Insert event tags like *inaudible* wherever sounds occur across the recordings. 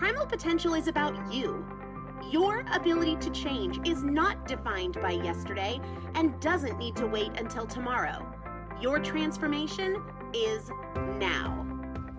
Primal potential is about you. Your ability to change is not defined by yesterday and doesn't need to wait until tomorrow. Your transformation is now.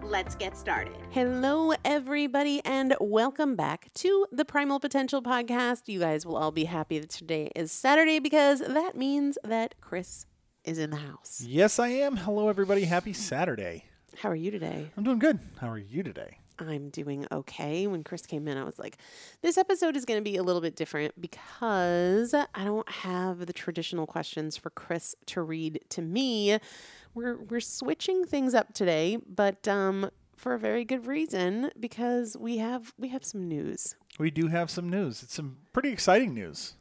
Let's get started. Hello, everybody, and welcome back to the Primal Potential Podcast. You guys will all be happy that today is Saturday because that means that Chris is in the house. Yes, I am. Hello, everybody. Happy Saturday. How are you today? I'm doing good. How are you today? I'm doing okay. When Chris came in, I was like, this episode is going to be a little bit different because I don't have the traditional questions for Chris to read to me. We're we're switching things up today, but um for a very good reason because we have we have some news. We do have some news. It's some pretty exciting news.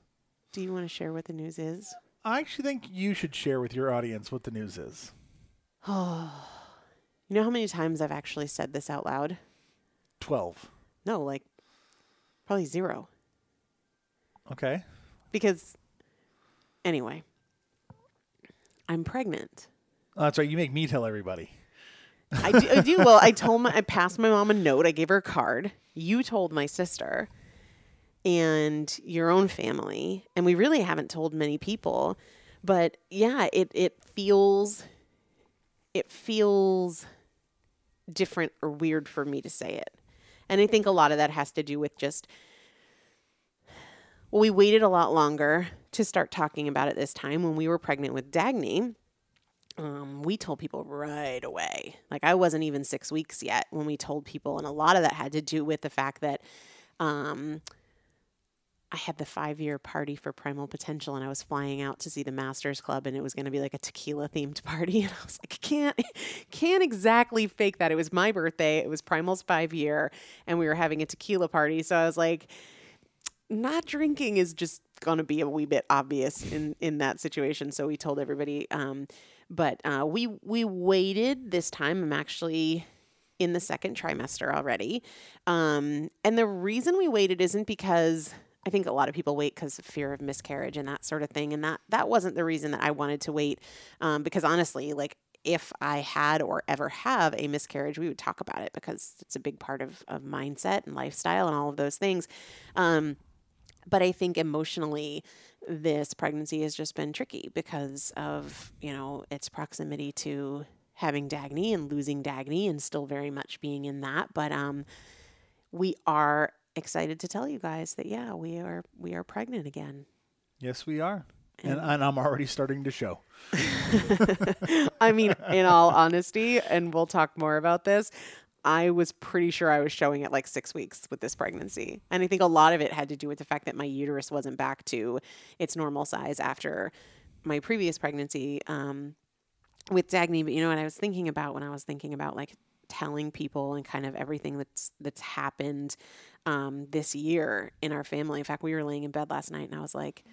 Do you want to share what the news is? I actually think you should share with your audience what the news is. Oh. *sighs* You know how many times I've actually said this out loud? 12. No, like probably zero. Okay. Because, anyway, I'm pregnant. Oh, that's right. You make me tell everybody. I do, I do. Well, I told my, I passed my mom a note. I gave her a card. You told my sister and your own family. And we really haven't told many people. But yeah, it, it feels, it feels different or weird for me to say it. And I think a lot of that has to do with just, we waited a lot longer to start talking about it this time when we were pregnant with Dagny. Um, we told people right away. Like I wasn't even six weeks yet when we told people, and a lot of that had to do with the fact that um, I had the five year party for Primal Potential, and I was flying out to see the Masters Club, and it was going to be like a tequila themed *laughs* party, and I was like, can't, can't exactly fake that. It was my birthday. It was Primal's five year, and we were having a tequila party, so I was like, not drinking is just going to be a wee bit obvious in in that situation. So we told everybody. Um, but uh, we we waited this time. I'm actually in the second trimester already, um, and the reason we waited isn't because I think a lot of people wait because of fear of miscarriage and that sort of thing. And that that wasn't the reason that I wanted to wait. Um, because honestly, like if I had or ever have a miscarriage, we would talk about it because it's a big part of, of mindset and lifestyle and all of those things. Um, but I think emotionally, this pregnancy has just been tricky because of, you know, its proximity to having Dagny and losing Dagny and still very much being in that. But um, we are excited to tell you guys that yeah, we are we are pregnant again. Yes, we are. And, and I'm already starting to show. *laughs* I mean, in all honesty, and we'll talk more about this, I was pretty sure I was showing it like six weeks with this pregnancy. And I think a lot of it had to do with the fact that my uterus wasn't back to its normal size after my previous pregnancy um, with Dagny. But you know what I was thinking about when I was thinking about like telling people and kind of everything that's that's happened um, this year in our family. In fact, we were laying in bed last night and I was like,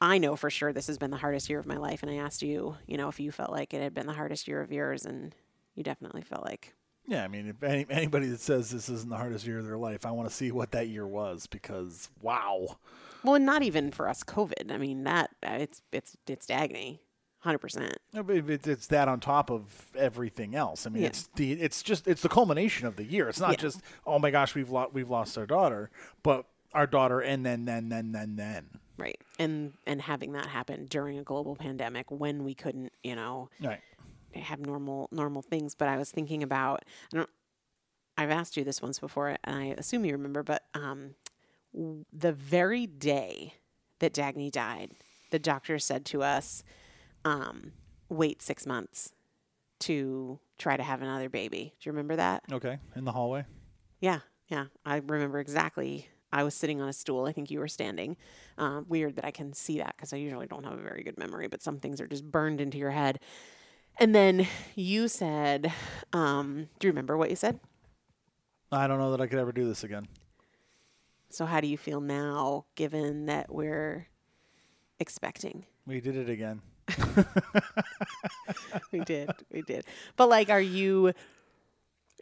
I know for sure this has been the hardest year of my life. And I asked you, you know, if you felt like it had been the hardest year of yours, and you definitely felt like. Yeah, I mean, if any, anybody that says this isn't the hardest year of their life, I want to see what that year was because wow. Well, not even for us, COVID. I mean, that uh, it's it's it's Dagny hundred percent. It's that on top of everything else. I mean, yeah. it's the it's just it's the culmination of the year. It's not yeah. just oh my gosh we've lost we've lost our daughter, but our daughter and then then then then then. Right, and and having that happen during a global pandemic when we couldn't, you know, right, have normal normal things. But I was thinking about I don't. I've asked you this once before, and I assume you remember, but um, the very day that Dagny died, the doctor said to us um, wait six months to try to have another baby. Do you remember that? Okay, in the hallway. Yeah, yeah, I remember exactly. I was sitting on a stool. I think you were standing. Uh, weird that I can see that because I usually don't have a very good memory, but some things are just burned into your head. And then you said, um, "Do you remember what you said?" I don't know that I could ever do this again. So, how do you feel now, given that we're expecting? We did it again. *laughs* we did. We did. But like are you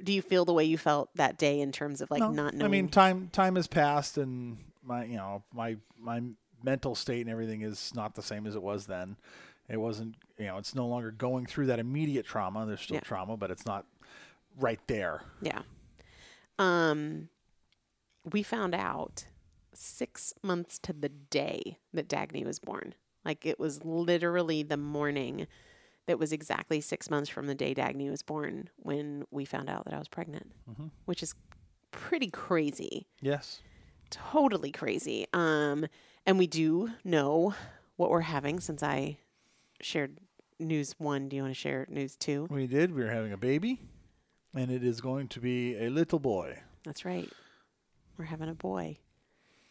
do you feel the way you felt that day in terms of like no, not knowing? I mean, time time has passed and my you know, my my mental state and everything is not the same as it was then. It wasn't, you know, it's no longer going through that immediate trauma. There's still yeah. trauma, but it's not right there. Yeah. Um we found out 6 months to the day that Dagny was born. Like it was literally the morning that was exactly six months from the day Dagny was born when we found out that I was pregnant, mm-hmm. which is pretty crazy. Yes. Totally crazy. Um, and we do know what we're having since I shared news one. Do you want to share news two? We did. We were having a baby. And it is going to be a little boy. That's right. We're having a boy.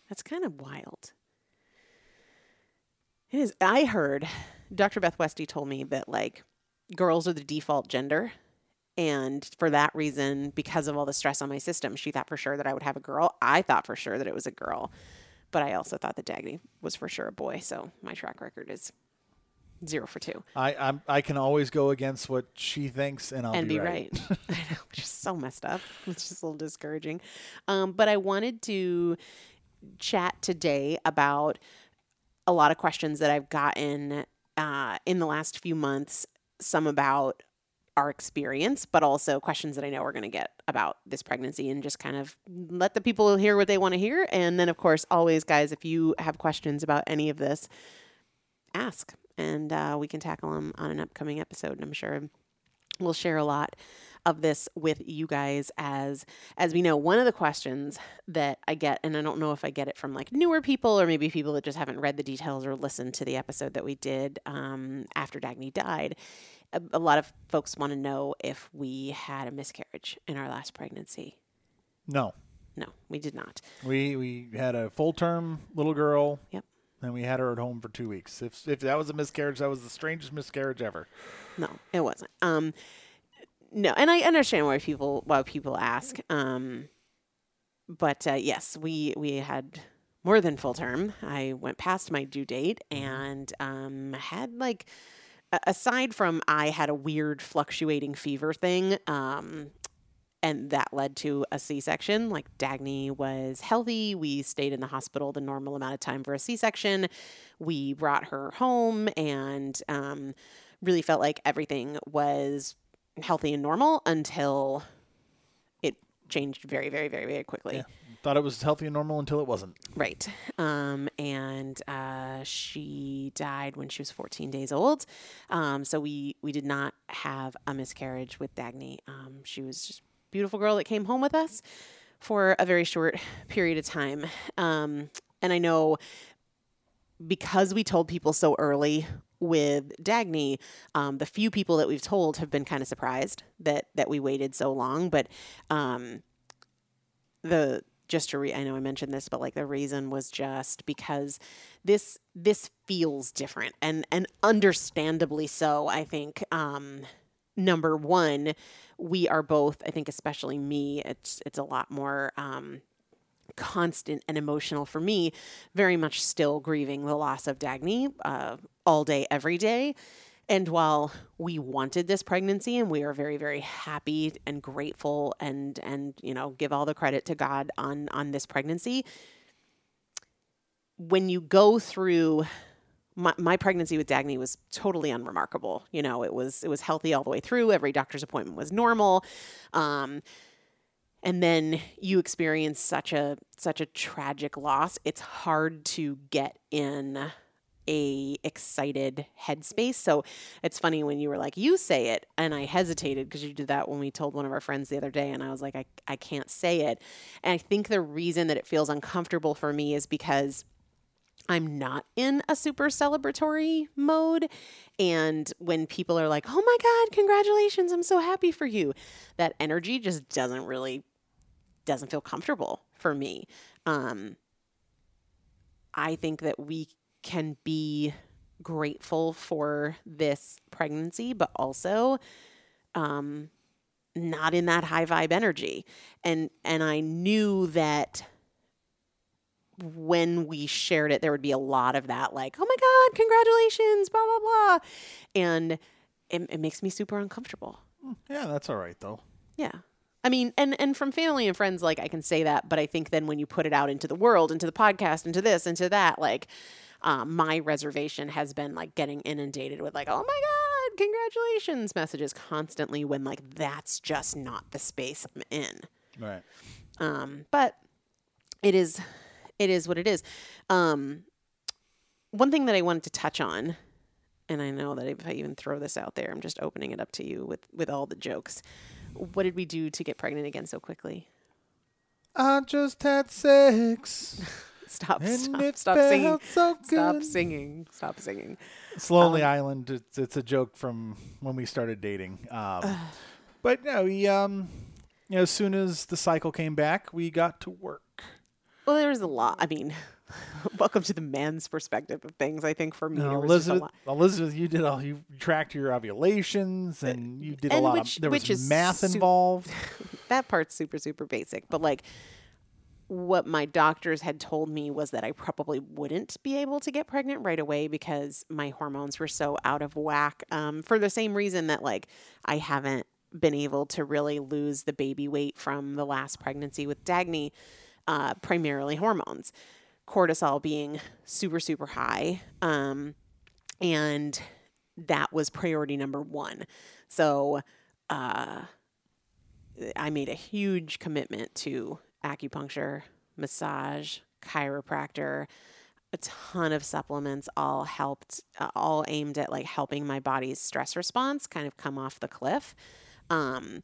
That's kind of wild. It is. I heard Dr. Beth Westy told me that like girls are the default gender. And for that reason, because of all the stress on my system, she thought for sure that I would have a girl. I thought for sure that it was a girl. But I also thought that Dagny was for sure a boy. So my track record is zero for two. I I'm, I can always go against what she thinks, and I'll and be, be right. *laughs* I know, which is so messed up. It's just a little discouraging. Um, but I wanted to chat today about a lot of questions that I've gotten uh, in the last few months. Some about our experience, but also questions that I know we're going to get about this pregnancy and just kind of let the people hear what they want to hear. And then, of course, always, guys, if you have questions about any of this, ask and uh, we can tackle them on an upcoming episode. And I'm sure we'll share a lot of this with you guys as as we know one of the questions that I get and I don't know if I get it from like newer people or maybe people that just haven't read the details or listened to the episode that we did um, after Dagny died a, a lot of folks want to know if we had a miscarriage in our last pregnancy No, no we did not we we had a full term little girl. Yep. And we had her at home for two weeks. If if that was a miscarriage, that was the strangest miscarriage ever. No, it wasn't. Um, no, and I understand why people why people ask. Um, but uh, yes, we we had more than full term. I went past my due date and um, had like aside from I had a weird fluctuating fever thing. Um, and that led to a C-section. Like Dagny was healthy. We stayed in the hospital the normal amount of time for a C-section. We brought her home and um, really felt like everything was healthy and normal until it changed very, very, very, very quickly. Yeah. Thought it was healthy and normal until it wasn't. Right. Um, and uh, she died when she was 14 days old. Um, so we, we did not have a miscarriage with Dagny. Um, she was just a beautiful girl that came home with us for a very short period of time. Um, and I know because we told people so early with Dagny, um, the few people that we've told have been kind of surprised that that we waited so long. But um, the just to re- I know I mentioned this, but like the reason was just because this this feels different and and understandably so. I think um, number one, we are both. I think especially me, it's it's a lot more. Constant and emotional for me very much still grieving the loss of dagny uh, all day every day and while we wanted this pregnancy and we are very very happy and grateful and and you know give all the credit to god on on this pregnancy when you go through my, my pregnancy with Dagny was totally unremarkable. You know, it was it was healthy all the way through. Every doctor's appointment was normal. Um, and then you experience such a such a tragic loss it's hard to get in a excited headspace so it's funny when you were like you say it and i hesitated because you did that when we told one of our friends the other day and i was like I, I can't say it and i think the reason that it feels uncomfortable for me is because I'm not in a super celebratory mode. And when people are like, oh my God, congratulations, I'm so happy for you, that energy just doesn't really doesn't feel comfortable for me. Um, I think that we can be grateful for this pregnancy, but also um, not in that high vibe energy. And and I knew that when we shared it, there would be a lot of that, like, oh my God, congratulations, blah, blah, blah. And it, it makes me super uncomfortable. Yeah, that's all right though. Yeah. I mean, and and from family and friends, like I can say that, but I think then when you put it out into the world, into the podcast, into this, into that, like um, my reservation has been like getting inundated with like, oh my god, congratulations messages constantly when like that's just not the space I'm in. Right. Um, but it is, it is what it is. Um, one thing that I wanted to touch on, and I know that if I even throw this out there, I'm just opening it up to you with with all the jokes. What did we do to get pregnant again so quickly? I just had sex. *laughs* Stop! Stop! Stop singing! so Stop singing! Stop singing! It's Lonely Um, Island. It's, it's a joke from when we started dating. Um, But no, we um, you know, as soon as the cycle came back, we got to work. Well, there was a lot. I mean, *laughs* welcome to the man's perspective of things. I think for me, You know, was just a Elizabeth, lot. Elizabeth, you did all you tracked your ovulations and you did a lot which- of there which was is math su- involved. *laughs* that part's super super basic but like what my doctors had told me was that I probably wouldn't be able to get pregnant right away because my hormones were so out of whack. Um, for the same reason that like I haven't been able to really lose the baby weight from the last pregnancy with Dagny, uh, primarily hormones, cortisol being super super high, um, and that was priority number one. So. Uh, I made a huge commitment to acupuncture, massage, chiropractor, a ton of supplements all helped uh, all aimed at like helping my body's stress response kind of come off the cliff. Um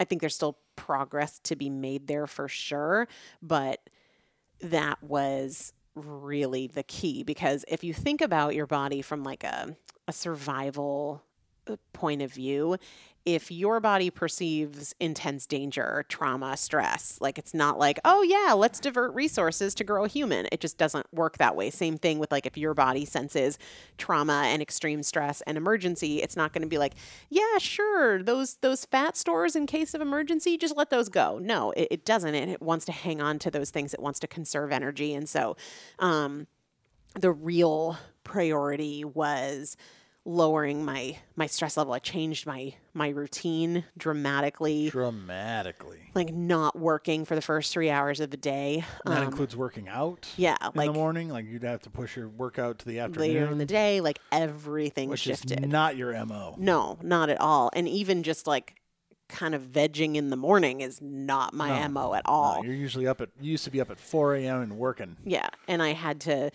I think there's still progress to be made there for sure, but that was really the key because if you think about your body from like a a survival uh, point of view, if your body perceives intense danger, trauma, stress, like it's not like, oh yeah, let's divert resources to grow a human. It just doesn't work that way. Same thing with like if your body senses trauma and extreme stress and emergency, it's not going to be like, yeah, sure, those those fat stores in case of emergency, just let those go. No, it, it doesn't. It, it wants to hang on to those things. It wants to conserve energy, and so, um, the real priority was lowering my my stress level. I changed my my routine dramatically, Dramatically. like not working for the first three hours of the day. And that Um, includes working out yeah, in like the morning. Like you'd have to push your workout to the afternoon, later in the day, like everything which shifted. is not your mo. no, not at all. And even just like kind of vegging in the morning is not my No. mo at No, all. you're usually up at. You used to be up at 4 a.m. and working. Yeah. And I had to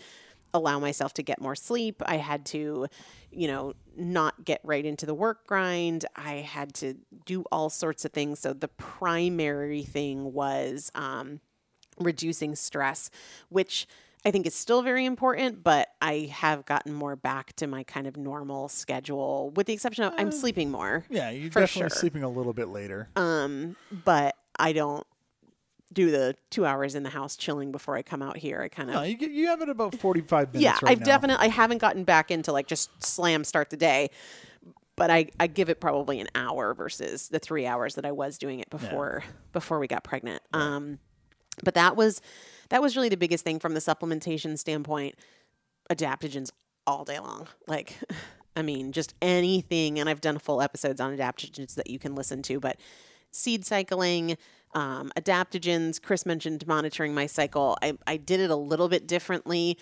allow myself to get more sleep. I had to, you know, not get right into the work grind. I had to do all sorts of things. So the primary thing was um, reducing stress, which I think is still very important, but I have gotten more back to my kind of normal schedule, with the exception of I'm sleeping more. Yeah, you're definitely sure. sleeping a little bit later. Um, but I don't do the two hours in the house chilling before I come out here. I kind of No, you get, you have it about 45 minutes. yeah, right I've now. definitely I haven't gotten back into like just slam start the day, but I I give it probably an hour versus the three hours that I was doing it before before we got pregnant. Um, but that was that was really the biggest thing from the supplementation standpoint. Adaptogens all day long, like. *laughs* I mean, just anything, and I've done full episodes on adaptogens that you can listen to, but seed cycling, um, adaptogens. Chris mentioned monitoring my cycle. I, I did it a little bit differently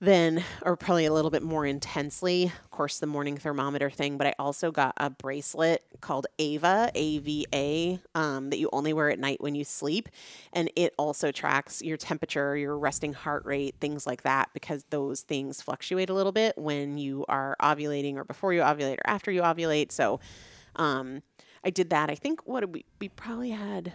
than, or probably a little bit more intensely. Of course, the morning thermometer thing, but I also got a bracelet called Ava, A V A, um, that you only wear at night when you sleep. And it also tracks your temperature, your resting heart rate, things like that, because those things fluctuate a little bit when you are ovulating or before you ovulate or after you ovulate. So, um, I did that. I think what did we we probably had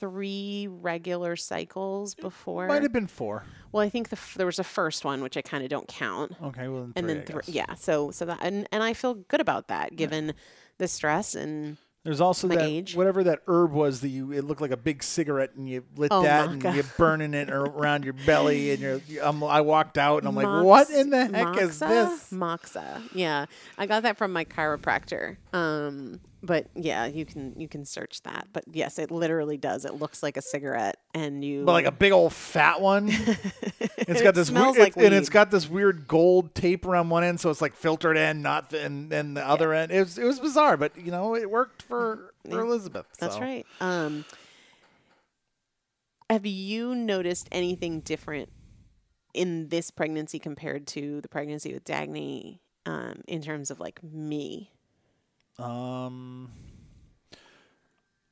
three regular cycles before. Might have been four. Well, I think the f- there was a first one which I kind of don't count, Okay, well then and three, then three. Yeah, so so that and and I feel good about that given the stress and There's also that age. whatever that herb was that you it looked like a big cigarette and you lit Oh, that and you're burning it around your belly and you're *laughs* I'm, I walked out and I'm like what in the heck is this? Moxa. Yeah, I got that from my chiropractor. Um, but yeah, you can you can search that. But yes, it literally does. It looks like a cigarette, and you But like a big old fat one. *laughs* It's It got this smells weird, like and it's weed. got this weird gold tape around one end, so it's like filtered in, not the, and then the other end. It was it was bizarre, but you know it worked for for Elizabeth. That's so. right. Um, have you noticed anything different in this pregnancy compared to the pregnancy with Dagny um, in terms of like me? Um,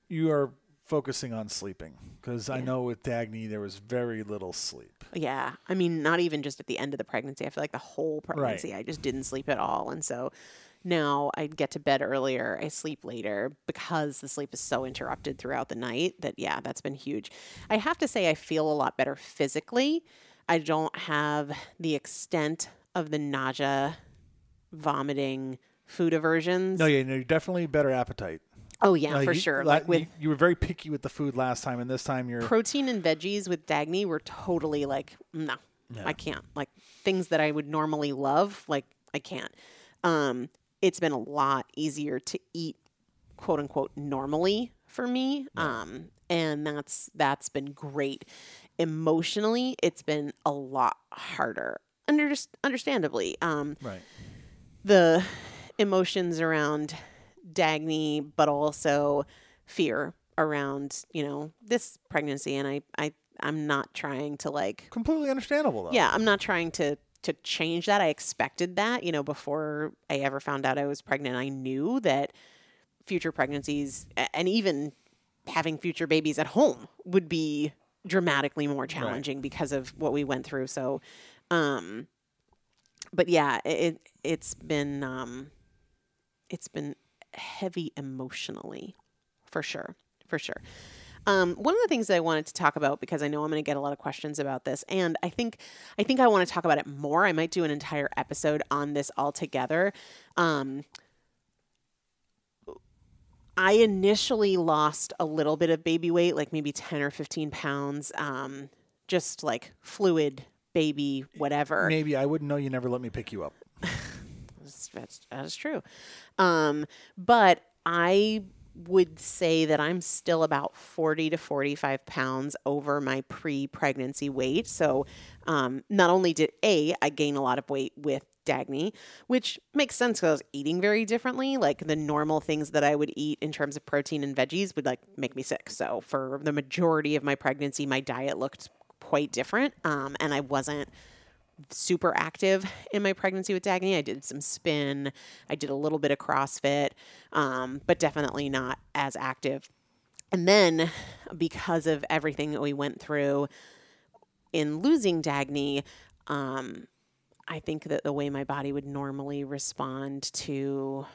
you are focusing on sleeping because I know with Dagny there was very little sleep. Yeah. I mean, not even just at the end of the pregnancy. I feel like the whole pregnancy, I just didn't sleep at all. And so now I get to bed earlier, I sleep later because the sleep is so interrupted throughout the night that, yeah, that's been huge. I have to say, I feel a lot better physically. I don't have the extent of the nausea, vomiting, food aversions. No, yeah, no, you're definitely better appetite. Oh yeah, Uh, for you- sure. Like with you, you were very picky with the food last time, and this time you're protein and veggies with Dagny were totally like, no, I can't. Like things that I would normally love, like I can't. Um, it's been a lot easier to eat, quote unquote, normally for me. Um, and that's that's been great. Emotionally, it's been a lot harder. Under, understandably, um, right. the emotions around Dagny, but also fear around, you know, this pregnancy. And I, I, I'm not trying to like, Completely understandable though. yeah, I'm not trying to, to change that. I expected that, you know, before I ever found out I was pregnant, I knew that future pregnancies and even having future babies at home would be dramatically more challenging because of what we went through. So, um, but yeah, it, it it's been um, it's been heavy emotionally, for sure, for sure. Um, one of the things that I wanted to talk about because I know I'm going to get a lot of questions about this, and I think I think I want to talk about it more. I might do an entire episode on this altogether. Um, I initially lost a little bit of baby weight, like maybe 10 or 15 pounds, um, just like fluid baby, whatever. Maybe I wouldn't know. You never let me pick you up. *laughs* That's, that's, that's true. Um, but I would say that I'm still about 40 to 45 pounds over my pre pregnancy weight. So um, not only did A, I gain a lot of weight with Dagny, which makes sense because I was eating very differently. Like the normal things that I would eat in terms of protein and veggies would like make me sick. So for the majority of my pregnancy, my diet looked quite different. Um, and I wasn't super active in my pregnancy with Dagny. I did some spin, I did a little bit of CrossFit, um, but definitely not as active. And then because of everything that we went through in losing Dagny, um, I think that the way my body would normally respond to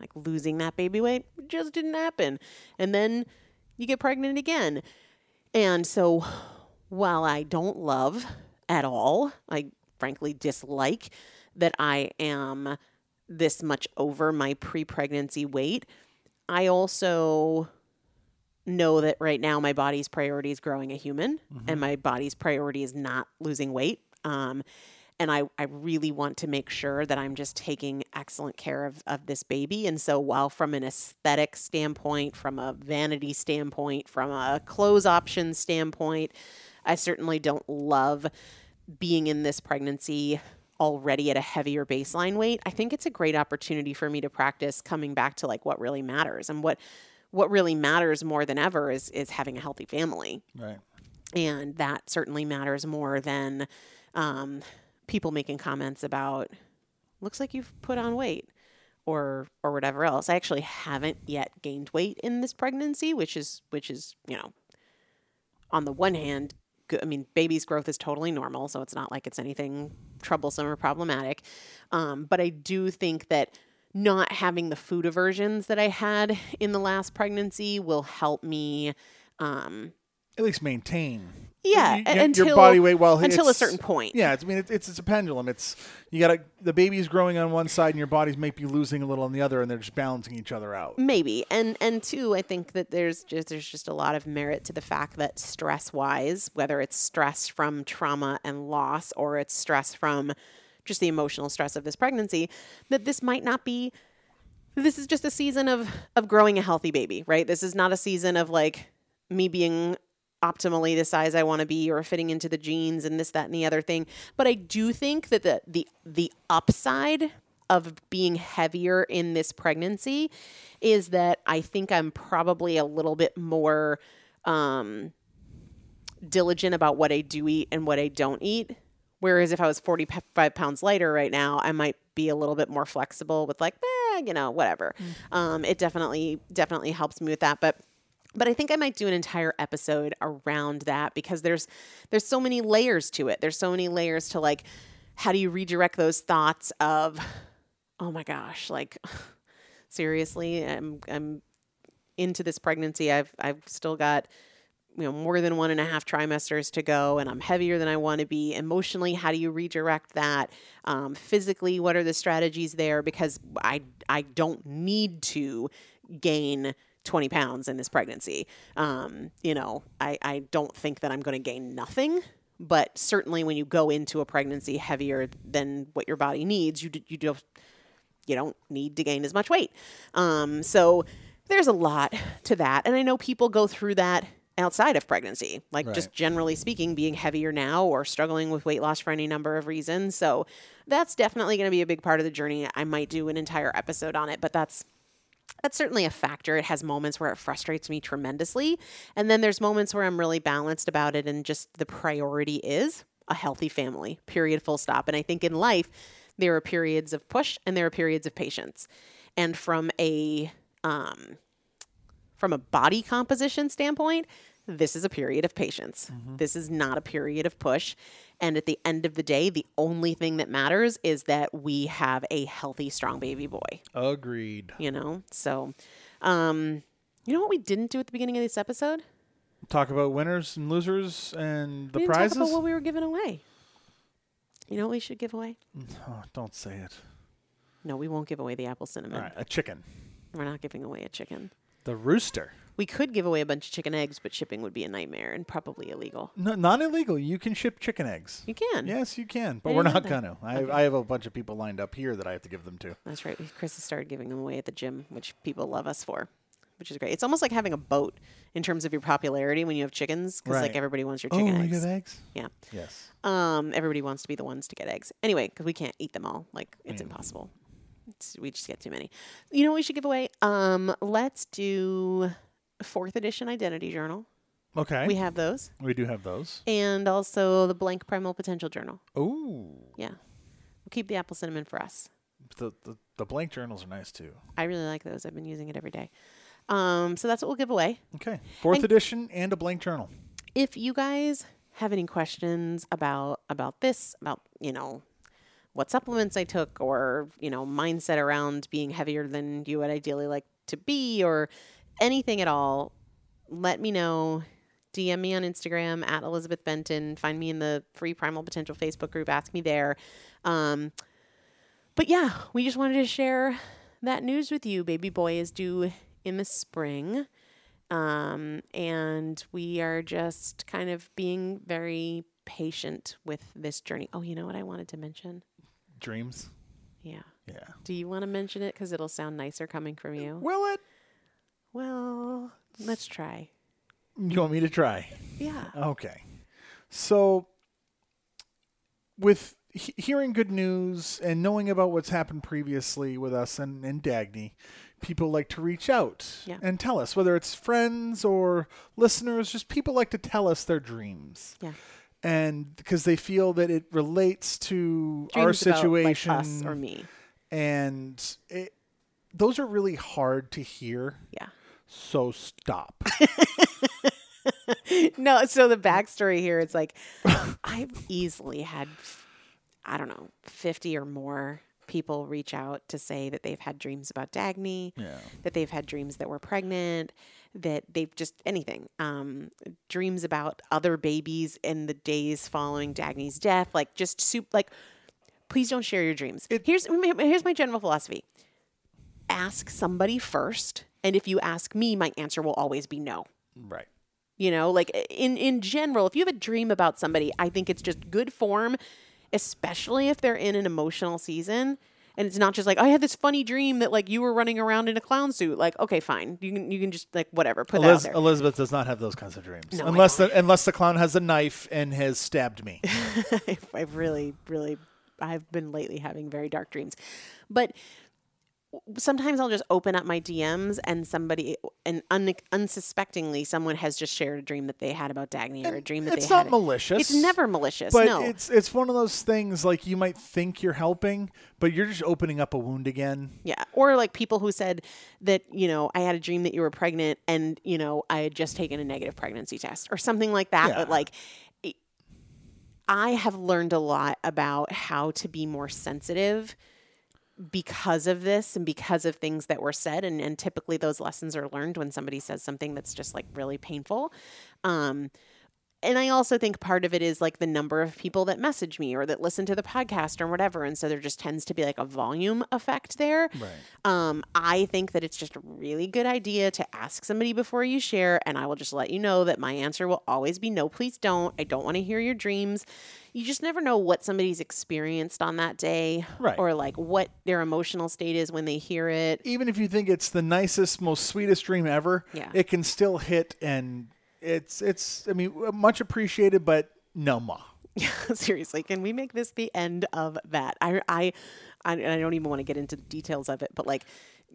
like losing that baby weight just didn't happen. And then you get pregnant again. And so while I don't love at all, I frankly dislike that I am this much over my pre pregnancy weight, I also know that right now my body's priority is growing a human and my body's priority is not losing weight. Um, and I, I really want to make sure that I'm just taking excellent care of, of this baby. And so, while from an aesthetic standpoint, from a vanity standpoint, from a clothes option standpoint, I certainly don't love being in this pregnancy already at a heavier baseline weight. I think it's a great opportunity for me to practice coming back to like what really matters and what what really matters more than ever is is having a healthy family Right. and that certainly matters more than um, people making comments about looks like you've put on weight or or whatever else i actually haven't yet gained weight in this pregnancy which is which is you know on the one hand i mean baby's growth is totally normal so it's not like it's anything troublesome or problematic. Um, but i do think that not having the food aversions that i had in the last pregnancy will help me um, At least maintain. yeah, y- a- y- until your body weight. Well, until a certain point. Yeah, it's, I mean, it, it's it's a pendulum. It's you got to the baby's growing on one side, and your body's maybe losing a little on the other, and they're just balancing each other out. maybe and and two i think that there's just there's just a lot of merit to the fact that stress wise whether it's stress from trauma and loss or it's stress from just the emotional stress of this pregnancy that this might not be this is just a season of of growing a healthy baby right this is not a season of like me being optimally the size I want to be or fitting into the jeans and this that and the other thing but I do think that the the the upside of being heavier in this pregnancy is that I think I'm probably a little bit more um diligent about what I do eat and what I don't eat Whereas if I was 45 pounds lighter right now, I might be a little bit more flexible with like, eh, you know, whatever. Um, it definitely, definitely helps me with that. But but I think I might do an entire episode around that because there's there's so many layers to it. There's so many layers to like how do you redirect those thoughts of oh my gosh, like *laughs* seriously, I'm I'm into this pregnancy. I've I've still got you know more than one and a half trimesters to go and i'm heavier than i want to be emotionally how do you redirect that um, physically what are the strategies there because i i don't need to gain 20 pounds in this pregnancy. Um, you know, I, I don't think that I'm going to gain nothing, but certainly when you go into a pregnancy heavier than what your body needs, you, you don't, you don't need to gain as much weight. Um, so there's a lot to that. And I know people go through that outside of pregnancy, like just generally speaking, being heavier now or struggling with weight loss for any number of reasons. So that's definitely going to be a big part of the journey. I might do an entire episode on it, but that's that's certainly a factor. It has moments where it frustrates me tremendously. And then there's moments where I'm really balanced about it and just the priority is a healthy family, period, full stop. And I think in life, there are periods of push and there are periods of patience. And from a um, from a body composition standpoint, this is a period of patience. This is not a period of push. And at the end of the day, the only thing that matters is that we have a healthy, strong baby boy Agreed. you know so um you know what we didn't do at the beginning of this episode Talk about winners and losers and the prizes. talk about what we were giving away you know what we should give away oh, don't say it. no we won't give away the apple cinnamon right, a chicken. we're not giving away a chicken The rooster. We could give away a bunch of chicken eggs but shipping would be a nightmare and probably illegal No, not illegal. You can ship chicken eggs. you can Yes, you can, but I we're didn't gonna. I, Okay. I have a bunch of people lined up here that I have to give them to. that's right chris has started giving them away at the gym which people love us for which is great it's almost like having a boat in terms of your popularity when you have chickens because like everybody wants your Oh, chicken we eggs get eggs. yeah Yes. Um, everybody wants to be the ones to get eggs. Anyway, because we can't eat them all. Like it's Mm. impossible. It's, we just get too many. You know what we should give away? Um, let's do fourth edition identity journal. Okay. We have those. We do have those. And also the blank primal potential journal. Ooh, Yeah. We'll keep the apple cinnamon for us. the, the the blank journals are nice too. I really like those. I've been using it every day. Um, so that's what we'll give away. Okay, fourth And- edition and a blank journal. if you guys have any questions about about this about you know what supplements i took or you know mindset around being heavier than you would ideally like to be or anything at all let me know dm me on instagram at elizabeth benton find me in the free primal potential facebook group ask me there um, but yeah we just wanted to share that news with you baby boy is due in the spring um, and we are just kind of being very patient with this journey. Oh, you know what I wanted to mention? Dreams. Yeah. Yeah. Do you want to mention it? Because it'll sound nicer coming from you. Will it? Well, let's try. You want me to try? Yeah. Okay. So, with he- hearing good news and knowing about what's happened previously with us and, and Dagny, people like to reach out Yeah. and tell us, whether it's friends or listeners, just people like to tell us their dreams. Yeah. And because they feel that it relates to our Dreams about, like, situation us or me. and it, those are really hard to hear. Yeah. So stop. *laughs* no, so the backstory here it's like I've easily had I don't know, 50 or more people reach out to say that they've had dreams about Dagny, Yeah. that they've had dreams that were pregnant, that they've just anything. Um, dreams about other babies in the days following Dagny's death, like just soup like please don't share your dreams. It- here's here's my general philosophy. Ask somebody first, and if you ask me, my answer will always be no. Right. you know like in in general if you have a dream about somebody i think it's just good form especially if they're in an emotional season. And it's not just like oh, i had this funny dream that like you were running around in a clown suit. Like okay fine. You can you can just like whatever put that out there. Elizabeth does not have those kinds of dreams, No, unless the unless the clown has a knife and has stabbed me. *laughs* I've really, really, I've been lately having very dark dreams. But sometimes I'll just open up my DMs and somebody, and un, unsuspectingly, someone has just shared a dream that they had about Dagny or a dream that they had. it's not malicious. It's never malicious. but no. it's it's one of those things like you might think you're helping, but you're just opening up a wound again. Yeah. Or like people who said that, you know, I had a dream that you were pregnant and, you know, I had just taken a negative pregnancy test or something like that. Yeah. But like, I have learned a lot about how to be more sensitive because of this and because of things that were said. And, and typically those lessons are learned when somebody says something that's just like really painful. Um, and I also think part of it is like the number of people that message me or that listen to the podcast or whatever. And so there just tends to be like a volume effect there. Right. Um, I think that it's just a really good idea to ask somebody before you share. And I will just let you know that my answer will always be no, please don't. I don't want to hear your dreams. You just never know what somebody's experienced on that day Right. or like what their emotional state is when they hear it. Even if you think it's the nicest, most sweetest dream ever, Yeah. it can still hit, and it's it's. I mean, uh, much appreciated, but no ma. *laughs* Seriously, can we make this the end of that? I, I, I, I don't even want to get into the details of it, but like,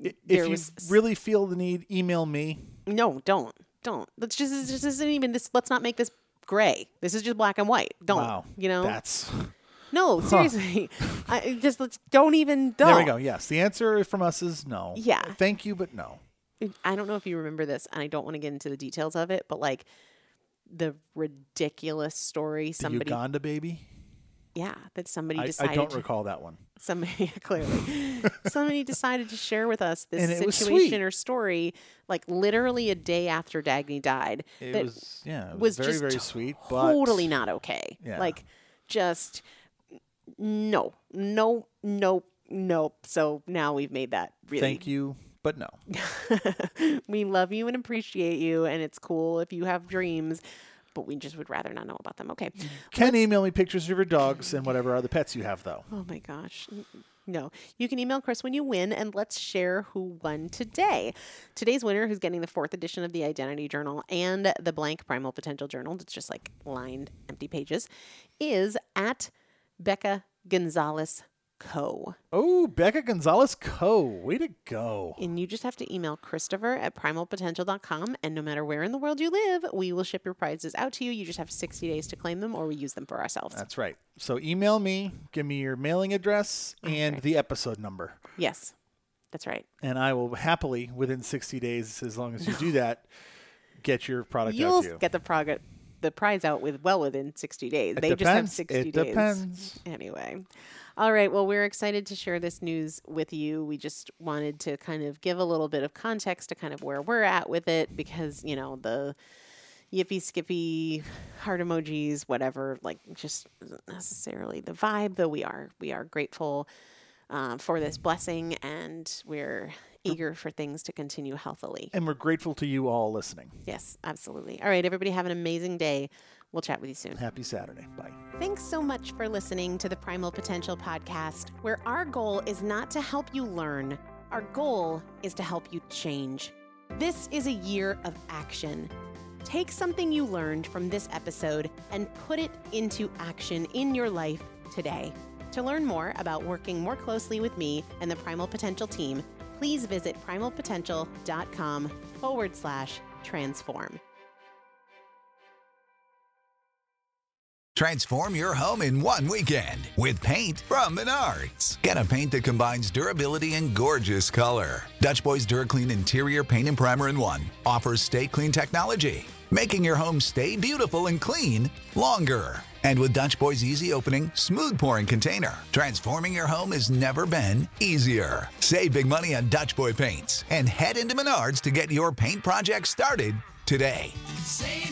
If you was really feel the need, email me. no, don't, don't. Let's just, this just isn't even this. Let's not make this gray. This is just black and white. Don't, Wow, you know? that's *laughs* no, seriously, I just let's don't even. Don't. there we go. Yes, the answer from us is no. Yeah. thank you, but no. I don't know if you remember this, and I don't want to get into the details of it, but like the ridiculous story The somebody, Uganda baby. yeah, that somebody I, I don't recall that one. somebody *laughs* clearly *laughs* somebody decided to share with us this And it was situation or story like literally a day after Dagny died It that was yeah, it was was, very just very sweet, but totally not okay Yeah. like just no no nope nope so now we've made that really thank you, but no. *laughs* we love you and appreciate you and it's cool if you have dreams but we just would rather not know about them okay Can email me pictures of your dogs and whatever other pets you have, though. Oh my gosh. No. You can email Chris when you win and let's share who won today. Today's winner, who's getting the fourth edition of the Identity Journal and the blank Primal Potential Journal, that's just like lined empty pages, is at Becca Gonzalez Co. Oh, Becca Gonzalez Co. Way to go. And you just have to email Christopher at primalpotential.com. And no matter where in the world you live, we will ship your prizes out to you. You just have 60 days to claim them or we use them for ourselves. That's right. So email me, give me your mailing address and right. the episode number. yes, that's right. And I will happily, within 60 days, as long as you do that, *laughs* get your product You'll out to you. get the prog- the prize out with well within 60 days. It they just have depends. 60 It days. depends. Anyway. All right. Well, we're excited to share this news with you. We just wanted to kind of give a little bit of context to kind of where we're at with it because, you know, the yippee skippy heart emojis, whatever, like just isn't necessarily the vibe, though we are we are grateful uh, for this blessing and we're eager for things to continue healthily. And we're grateful to you all listening. Yes, absolutely. All right, everybody, have an amazing day. We'll chat with you soon. Happy Saturday. Bye. Thanks so much for listening to the Primal Potential podcast, where our goal is not to help you learn, our goal is to help you change. This is a year of action. Take something you learned from this episode and put it into action in your life today. To learn more about working more closely with me and the Primal Potential team, please visit primalpotential.com forward slash transform. Transform your home in one weekend with paint from Menards. Get a paint that combines durability and gorgeous color. Dutch Boys DuraClean Interior Paint and Primer in One offers stay clean technology, making your home stay beautiful and clean longer. And with Dutch Boy's easy opening, smooth pouring container, transforming your home has never been easier. Save big money on Dutch Boy paints and head into Menards to get your paint project started today. Save